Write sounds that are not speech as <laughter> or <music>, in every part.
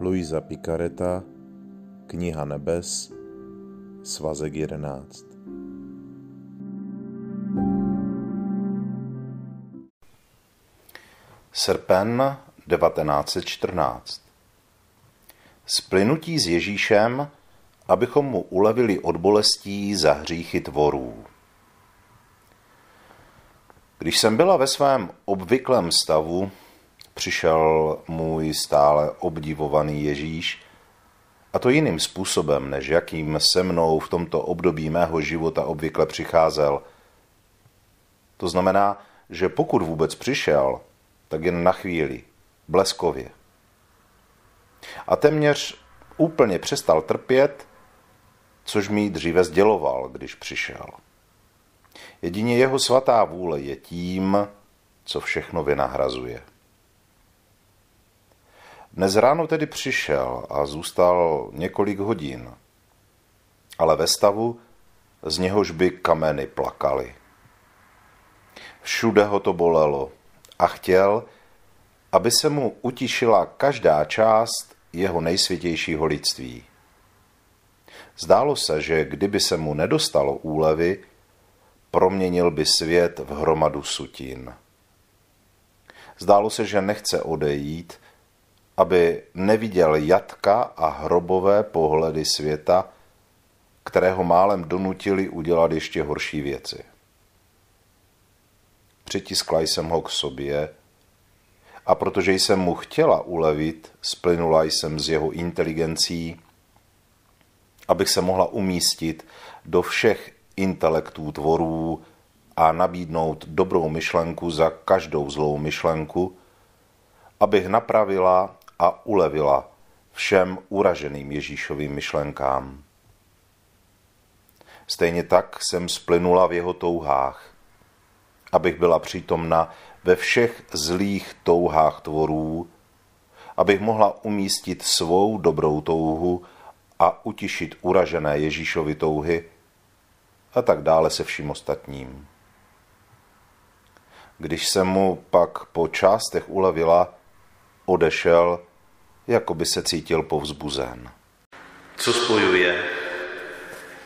Luisa Picareta, Kniha nebes, svazek 11. Srpen 1914 Splynutí s Ježíšem, abychom mu ulevili od bolestí za hříchy tvorů. Když jsem byla ve svém obvyklém stavu, přišel můj stále obdivovaný Ježíš, a to jiným způsobem, než jakým se mnou v tomto období mého života obvykle přicházel. To znamená, že pokud vůbec přišel, tak jen na chvíli, bleskově. A téměř úplně přestal trpět, což mi dříve sděloval, když přišel. Jedině jeho svatá vůle je tím, co všechno vynahrazuje. Dnes ráno tedy přišel a zůstal několik hodin, ale ve stavu, z něhož by kameny plakaly. Všude ho to bolelo a chtěl, aby se mu utišila každá část jeho nejsvětějšího lidství. Zdálo se, že kdyby se mu nedostalo úlevy, proměnil by svět v hromadu sutin. Zdálo se, že nechce odejít, aby neviděl jatka a hrobové pohledy světa, kterého málem donutili udělat ještě horší věci. Přitiskla jsem ho k sobě a protože jsem mu chtěla ulevit, splynula jsem z jeho inteligencí, abych se mohla umístit do všech intelektů tvorů a nabídnout dobrou myšlenku za každou zlou myšlenku, abych napravila a ulevila všem uraženým Ježíšovým myšlenkám. Stejně tak jsem splynula v jeho touhách, abych byla přítomna ve všech zlých touhách tvorů, abych mohla umístit svou dobrou touhu a utišit uražené Ježíšovy touhy a tak dále se vším ostatním. Když jsem mu pak po částech ulevila, odešel jako by se cítil povzbuzen. Co spojuje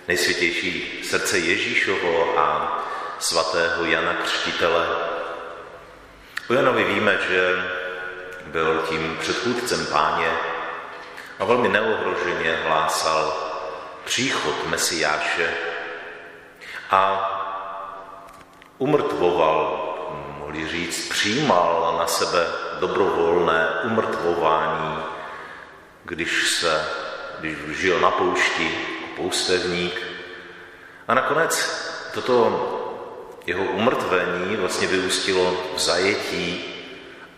nejsvětější srdce Ježíšovo a svatého Jana Křtitele? O Janovi víme, že byl tím předchůdcem páně a velmi neohroženě hlásal příchod Mesiáše a umrtvoval, mohli říct, přijímal na sebe dobrovolné umrtvování, když se, když žil na poušti, poustevník. A nakonec toto jeho umrtvení vlastně vyústilo v zajetí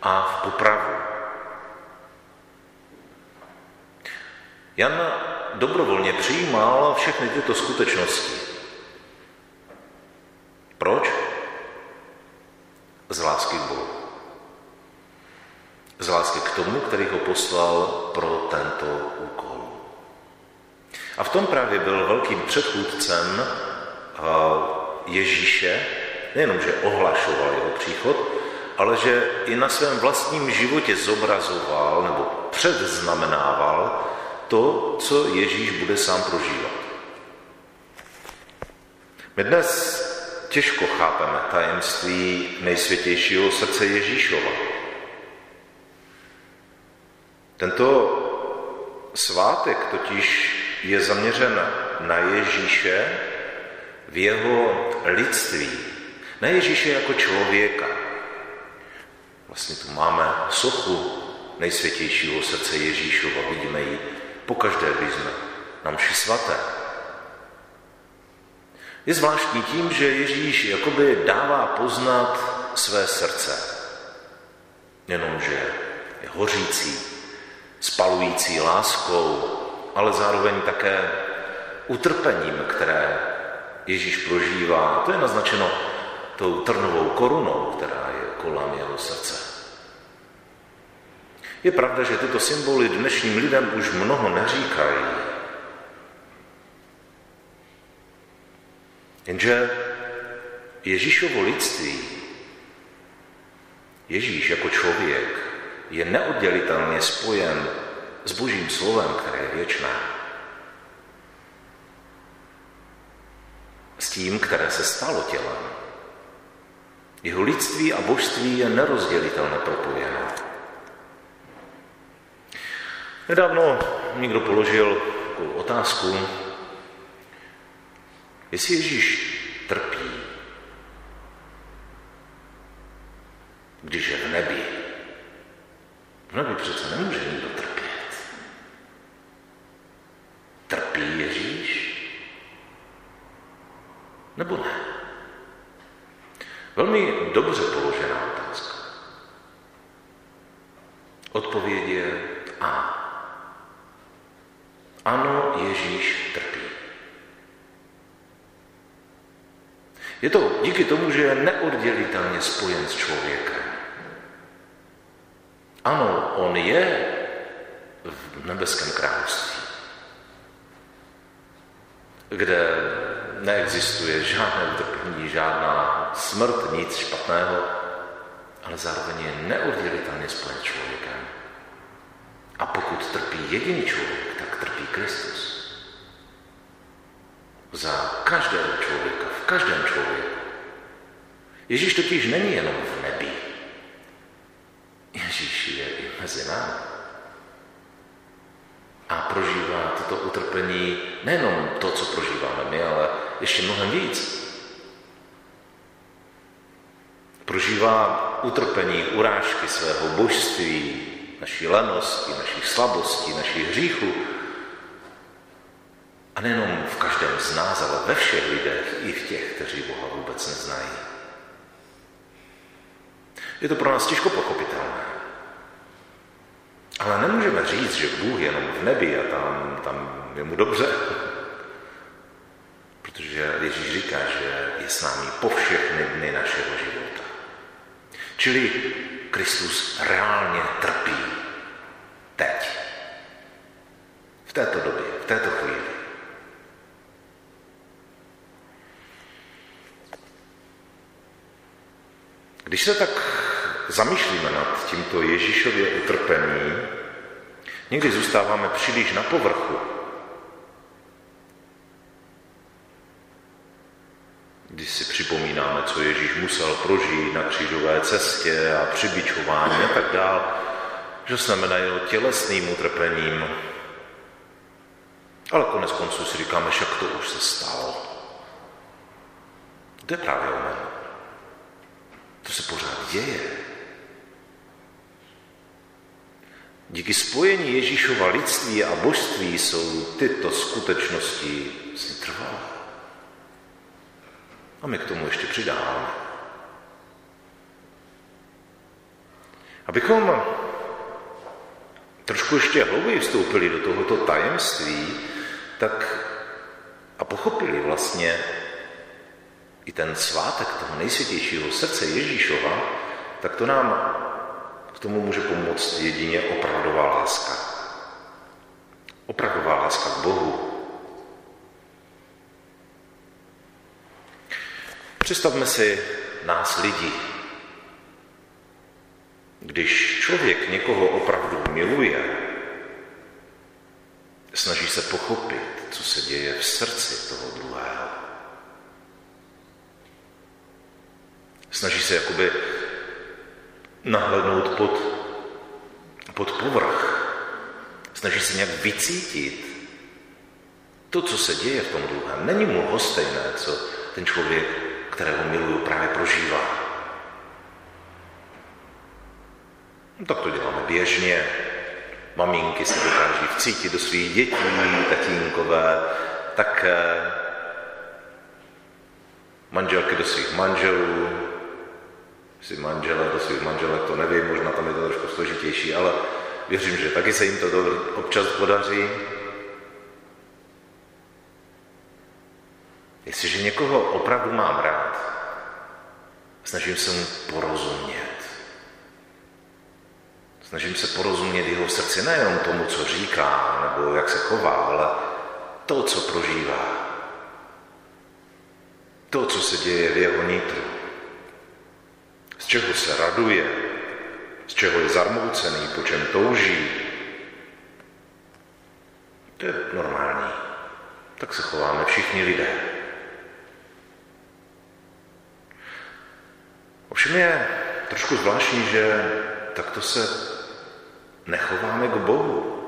a v popravu. Jan dobrovolně přijímal všechny tyto skutečnosti. Proč? Z lásky k Bohu z lásky k tomu, který ho poslal pro tento úkol. A v tom právě byl velkým předchůdcem eh, Ježíše, nejenom, že ohlašoval jeho příchod, ale že i na svém vlastním životě zobrazoval nebo předznamenával to, co Ježíš bude sám prožívat. My dnes těžko chápeme tajemství nejsvětějšího srdce Ježíšova. Tento svátek totiž je zaměřen na Ježíše v jeho lidství, na Ježíše jako člověka. Vlastně tu máme sochu nejsvětějšího srdce Ježíšova, vidíme ji pokaždé, když jsme na mši svaté. Je zvláštní tím, že Ježíš jakoby dává poznat své srdce. Jenomže je hořící, spalující láskou, ale zároveň také utrpením, které Ježíš prožívá. To je naznačeno tou trnovou korunou, která je kolem jeho srdce. Je pravda, že tyto symboly dnešním lidem už mnoho neříkají. Jenže Ježíšovo lidství, Ježíš jako člověk, je neoddělitelně spojen s božím slovem, které je věčné. S tím, které se stalo tělem. Jeho lidství a božství je nerozdělitelně propojené. Nedávno někdo položil otázku, jestli Ježíš trpí, když je v nebi. V nebi přece nemůže nikdo trpět. Trpí Ježíš? Nebo ne? Velmi dobře položená otázka. Odpověď je A. Ano, Ježíš trpí. Je to díky tomu, že je neoddělitelně spojen s člověkem. Ano, on je v nebeském království, kde neexistuje žádné utrpení, žádná smrt, nic špatného, ale zároveň je neoddělitelně spojen člověkem. A pokud trpí jediný člověk, tak trpí Kristus. Za každého člověka, v každém člověku. Ježíš totiž není jenom v nebi. Ježíš je i mezi námi. A prožívá toto utrpení nejenom to, co prožíváme my, ale ještě mnohem víc. Prožívá utrpení, urážky svého božství, naší lenosti, našich slabostí, našich hříchů. A nejenom v každém z nás, ale ve všech lidech, i v těch, kteří Boha vůbec neznají. Je to pro nás těžko pochopitelné. Ale nemůžeme říct, že Bůh je jenom v nebi a tam, tam je mu dobře. Protože Ježíš říká, že je s námi po všechny dny našeho života. Čili Kristus reálně trpí. Teď. V této době, v této chvíli. Když se tak zamýšlíme nad tímto Ježíšově utrpení, někdy zůstáváme příliš na povrchu. Když si připomínáme, co Ježíš musel prožít na křížové cestě a přibičování a tak dál, že znamená jeho tělesným utrpením. Ale konec konců si říkáme, že to už se stalo. Je právě ono. To se pořád děje. Díky spojení Ježíšova lidství a božství jsou tyto skutečnosti trvalé. A my k tomu ještě přidáváme. Abychom trošku ještě hlouběji vstoupili do tohoto tajemství, tak a pochopili vlastně i ten svátek toho nejsvětějšího srdce Ježíšova, tak to nám k tomu může pomoct jedině opravdová láska. Opravdová láska k Bohu. Představme si nás lidi. Když člověk někoho opravdu miluje, snaží se pochopit, co se děje v srdci toho druhého. Snaží se jakoby nahlednout pod, pod povrch. Snaží se nějak vycítit to, co se děje v tom druhém. Není mu hostejné, co ten člověk, kterého miluju, právě prožívá. No, tak to děláme běžně. Maminky se dokáží vcítit do svých dětí, tatínkové, tak manželky do svých manželů, si manžele do svých manželek, to nevím, možná tam je to trošku složitější, ale věřím, že taky se jim to občas podaří. Jestliže někoho opravdu mám rád, snažím se mu porozumět. Snažím se porozumět jeho srdci, nejenom tomu, co říká, nebo jak se chová, ale to, co prožívá. To, co se děje v jeho nitru. Z čeho se raduje, z čeho je zarmoucený, po čem touží. To je normální. Tak se chováme všichni lidé. Ovšem je trošku zvláštní, že takto se nechováme k Bohu.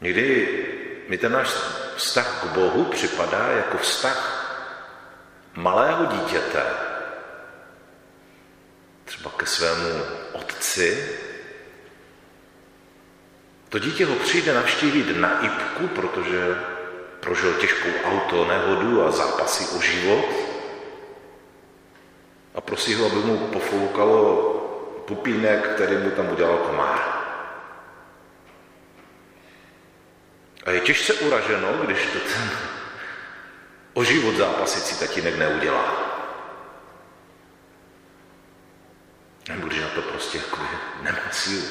Někdy mi ten náš vztah k Bohu připadá jako vztah malého dítěte, třeba ke svému otci. To dítě ho přijde navštívit na Ipku, protože prožil těžkou auto, nehodu a zápasy o život a prosí ho, aby mu pofoukalo pupínek, který mu tam udělal komár. A je těžce uraženo, když to ten <laughs> o život zápasící tatínek neudělá. Nebo když na to prostě jako nemá sílu.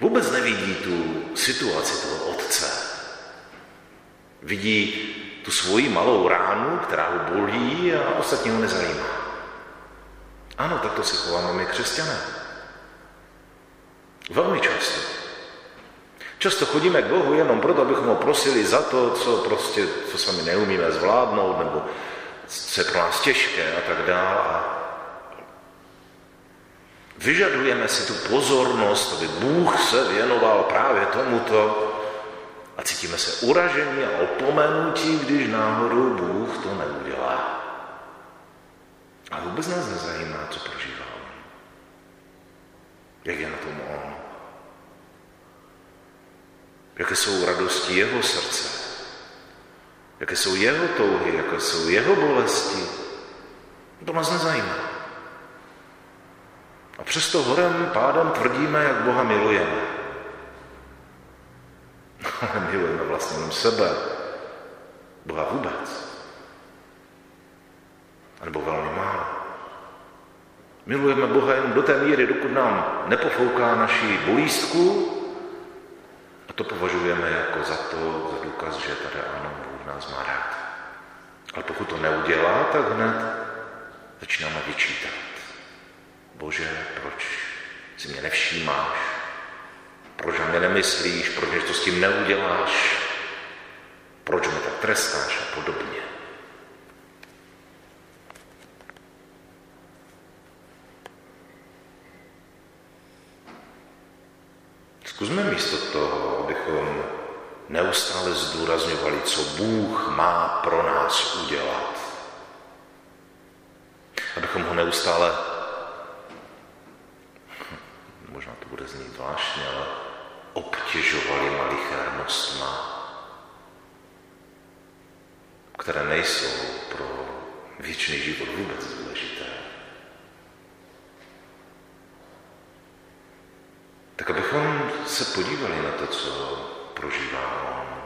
Vůbec nevidí tu situaci toho otce. Vidí tu svoji malou ránu, která ho bolí a ostatní ho nezajímá. Ano, takto se chováme my křesťané. Velmi často. Často chodíme k Bohu jenom proto, abychom ho prosili za to, co prostě, co sami neumíme zvládnout, nebo co je pro nás těžké a tak dále. A vyžadujeme si tu pozornost, aby Bůh se věnoval právě tomuto a cítíme se uražení a opomenutí, když náhodou Bůh to neudělá. A vůbec nás nezajímá, co prožívá on. Jak je na tom on jaké jsou radosti jeho srdce, jaké jsou jeho touhy, jaké jsou jeho bolesti. To nás nezajímá. A přesto horem pádem tvrdíme, jak Boha milujeme. Milujeme vlastně jenom sebe. Boha vůbec. A nebo velmi málo. Milujeme Boha jen do té míry, dokud nám nepofouká naší bolístku to považujeme jako za to, za důkaz, že tady ano, Bůh nás má rád. Ale pokud to neudělá, tak hned začínáme vyčítat. Bože, proč si mě nevšímáš? Proč mě nemyslíš? Proč to s tím neuděláš? Proč mě tak trestáš a podobně? Zkusme místo toho, abychom neustále zdůrazňovali, co Bůh má pro nás udělat. Abychom ho neustále, možná to bude znít zvláštně, ale obtěžovali malichernostma, které nejsou pro věčný život vůbec důležité. Tak abychom se podívali na to, co prožívá on.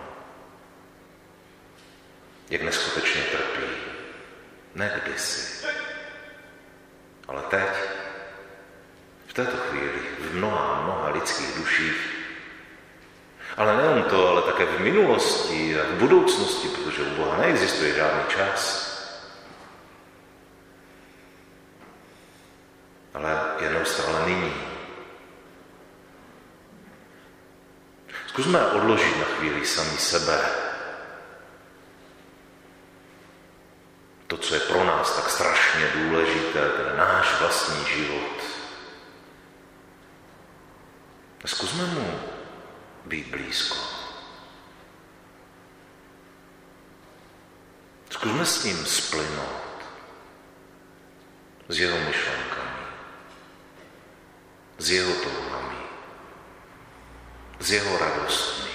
Jak neskutečně trpí. Ne kdysi, ale teď, v této chvíli, v mnoha, mnoha lidských duších. Ale nejen to, ale také v minulosti a v budoucnosti, protože u Boha neexistuje žádný čas. Ale je neustále nyní. Zkusme odložit na chvíli sami sebe. To, co je pro nás tak strašně důležité, ten náš vlastní život. Zkusme mu být blízko. Zkusme s ním splynout. S jeho myšlenkami. S jeho touhami s jeho radostmi,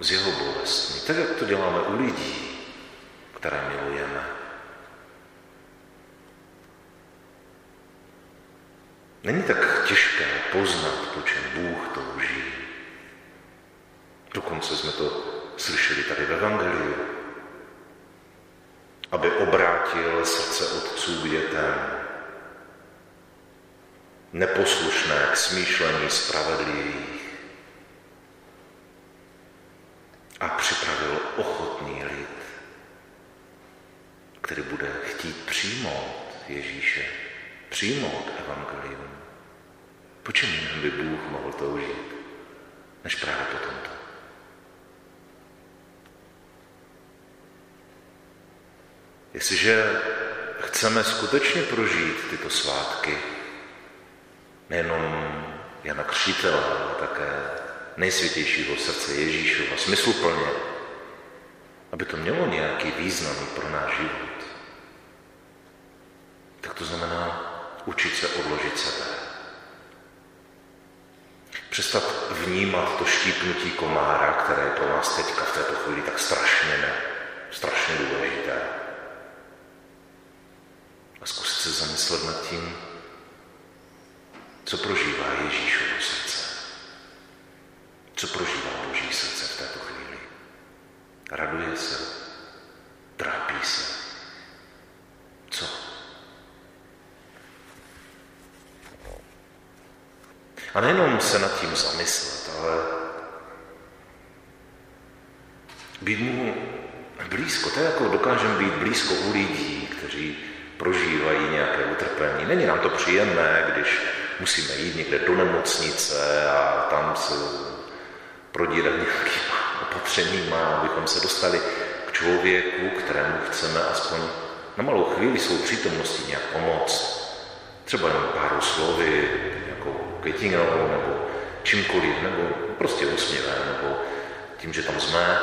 s jeho bolestmi, tak jak to děláme u lidí, které milujeme. Není tak poznat, po čem Bůh touží. Dokonce jsme to slyšeli tady ve Evangeliu. Aby obrátil srdce otců k dětem, neposlušné k smýšlení spravedlivých a připravil ochotný lid, který bude chtít přijmout Ježíše přijmout evangelium. Po čem by Bůh mohl toužit, než právě po tomto? Jestliže chceme skutečně prožít tyto svátky, nejenom Jana Křítela, ale také nejsvětějšího srdce Ježíšova, smysluplně, aby to mělo nějaký význam pro náš život, tak to znamená učit se odložit sebe. Přestat vnímat to štípnutí komára, které je pro nás teďka v této chvíli tak strašně ne, strašně důležité. A zkusit se zamyslet nad tím, co prožívá Ježíšovo srdce. Co prožívá Boží srdce v této chvíli. Raduje se, trápí se. Co? A nejenom se nad tím zamyslet, ale být mu blízko. To je jako dokážeme být blízko u lidí, kteří prožívají nějaké utrpení. Není nám to příjemné, když musíme jít někde do nemocnice a tam se prodírat nějakýma opatřeníma, abychom se dostali k člověku, kterému chceme aspoň na malou chvíli svou přítomností nějak pomoct. Třeba jenom pár slovy, květinou nebo čímkoliv, nebo prostě úsměvem, nebo tím, že tam jsme.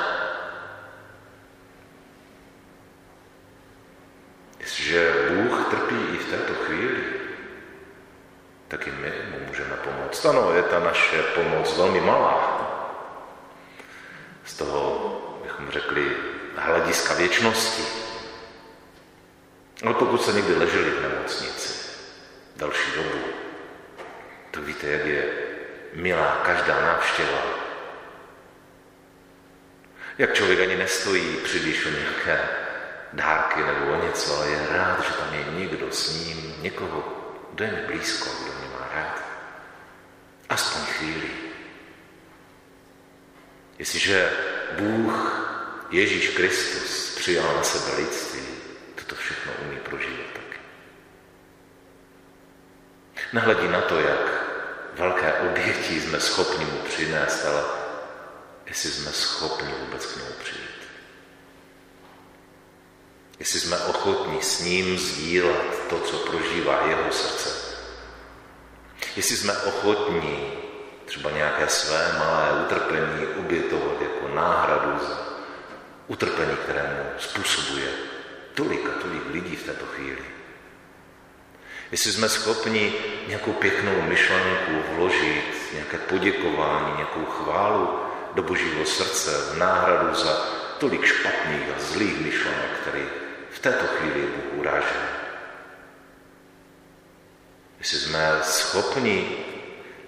Jestliže Bůh trpí i v této chvíli, tak i my mu můžeme pomoct. Ano, je ta naše pomoc velmi malá. Z toho, bychom řekli, hlediska věčnosti. Ale pokud se někdy leželi v nemocnici další dobu, tak víte, jak je milá každá návštěva. Jak člověk ani nestojí příliš o nějaké dárky nebo o něco, ale je rád, že tam je někdo s ním, někoho, kdo je mi blízko, kdo mě má rád. Aspoň chvíli. Jestliže Bůh, Ježíš Kristus, přijal na sebe lidství, toto všechno umí prožívat taky. Nehledí na to, jak velké oběti jsme schopni mu přinést, ale jestli jsme schopni vůbec k němu přijít. Jestli jsme ochotní s ním sdílet to, co prožívá jeho srdce. Jestli jsme ochotní třeba nějaké své malé utrpení obětovat jako náhradu za utrpení, kterému způsobuje tolik a tolik lidí v této chvíli. Jestli jsme schopni nějakou pěknou myšlenku vložit, nějaké poděkování, nějakou chválu do božího srdce v náhradu za tolik špatných a zlých myšlenek, které v této chvíli Bůh uráží. Jestli jsme schopni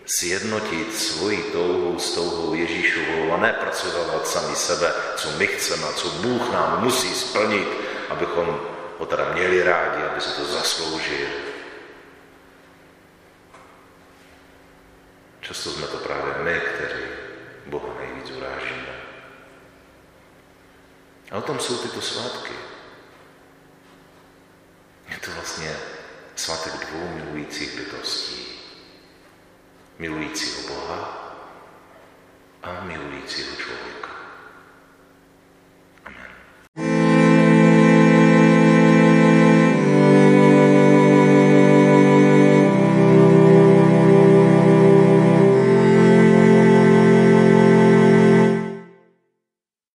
sjednotit svoji touhu s touhou Ježíšovou a nepracovat sami sebe, co my chceme co Bůh nám musí splnit, abychom ho teda měli rádi, aby se to zasloužil. Často jsme to právě my, kteří Boha nejvíc urážíme. A o tom jsou tyto svátky. Je to vlastně svátek dvou milujících bytostí. Milujícího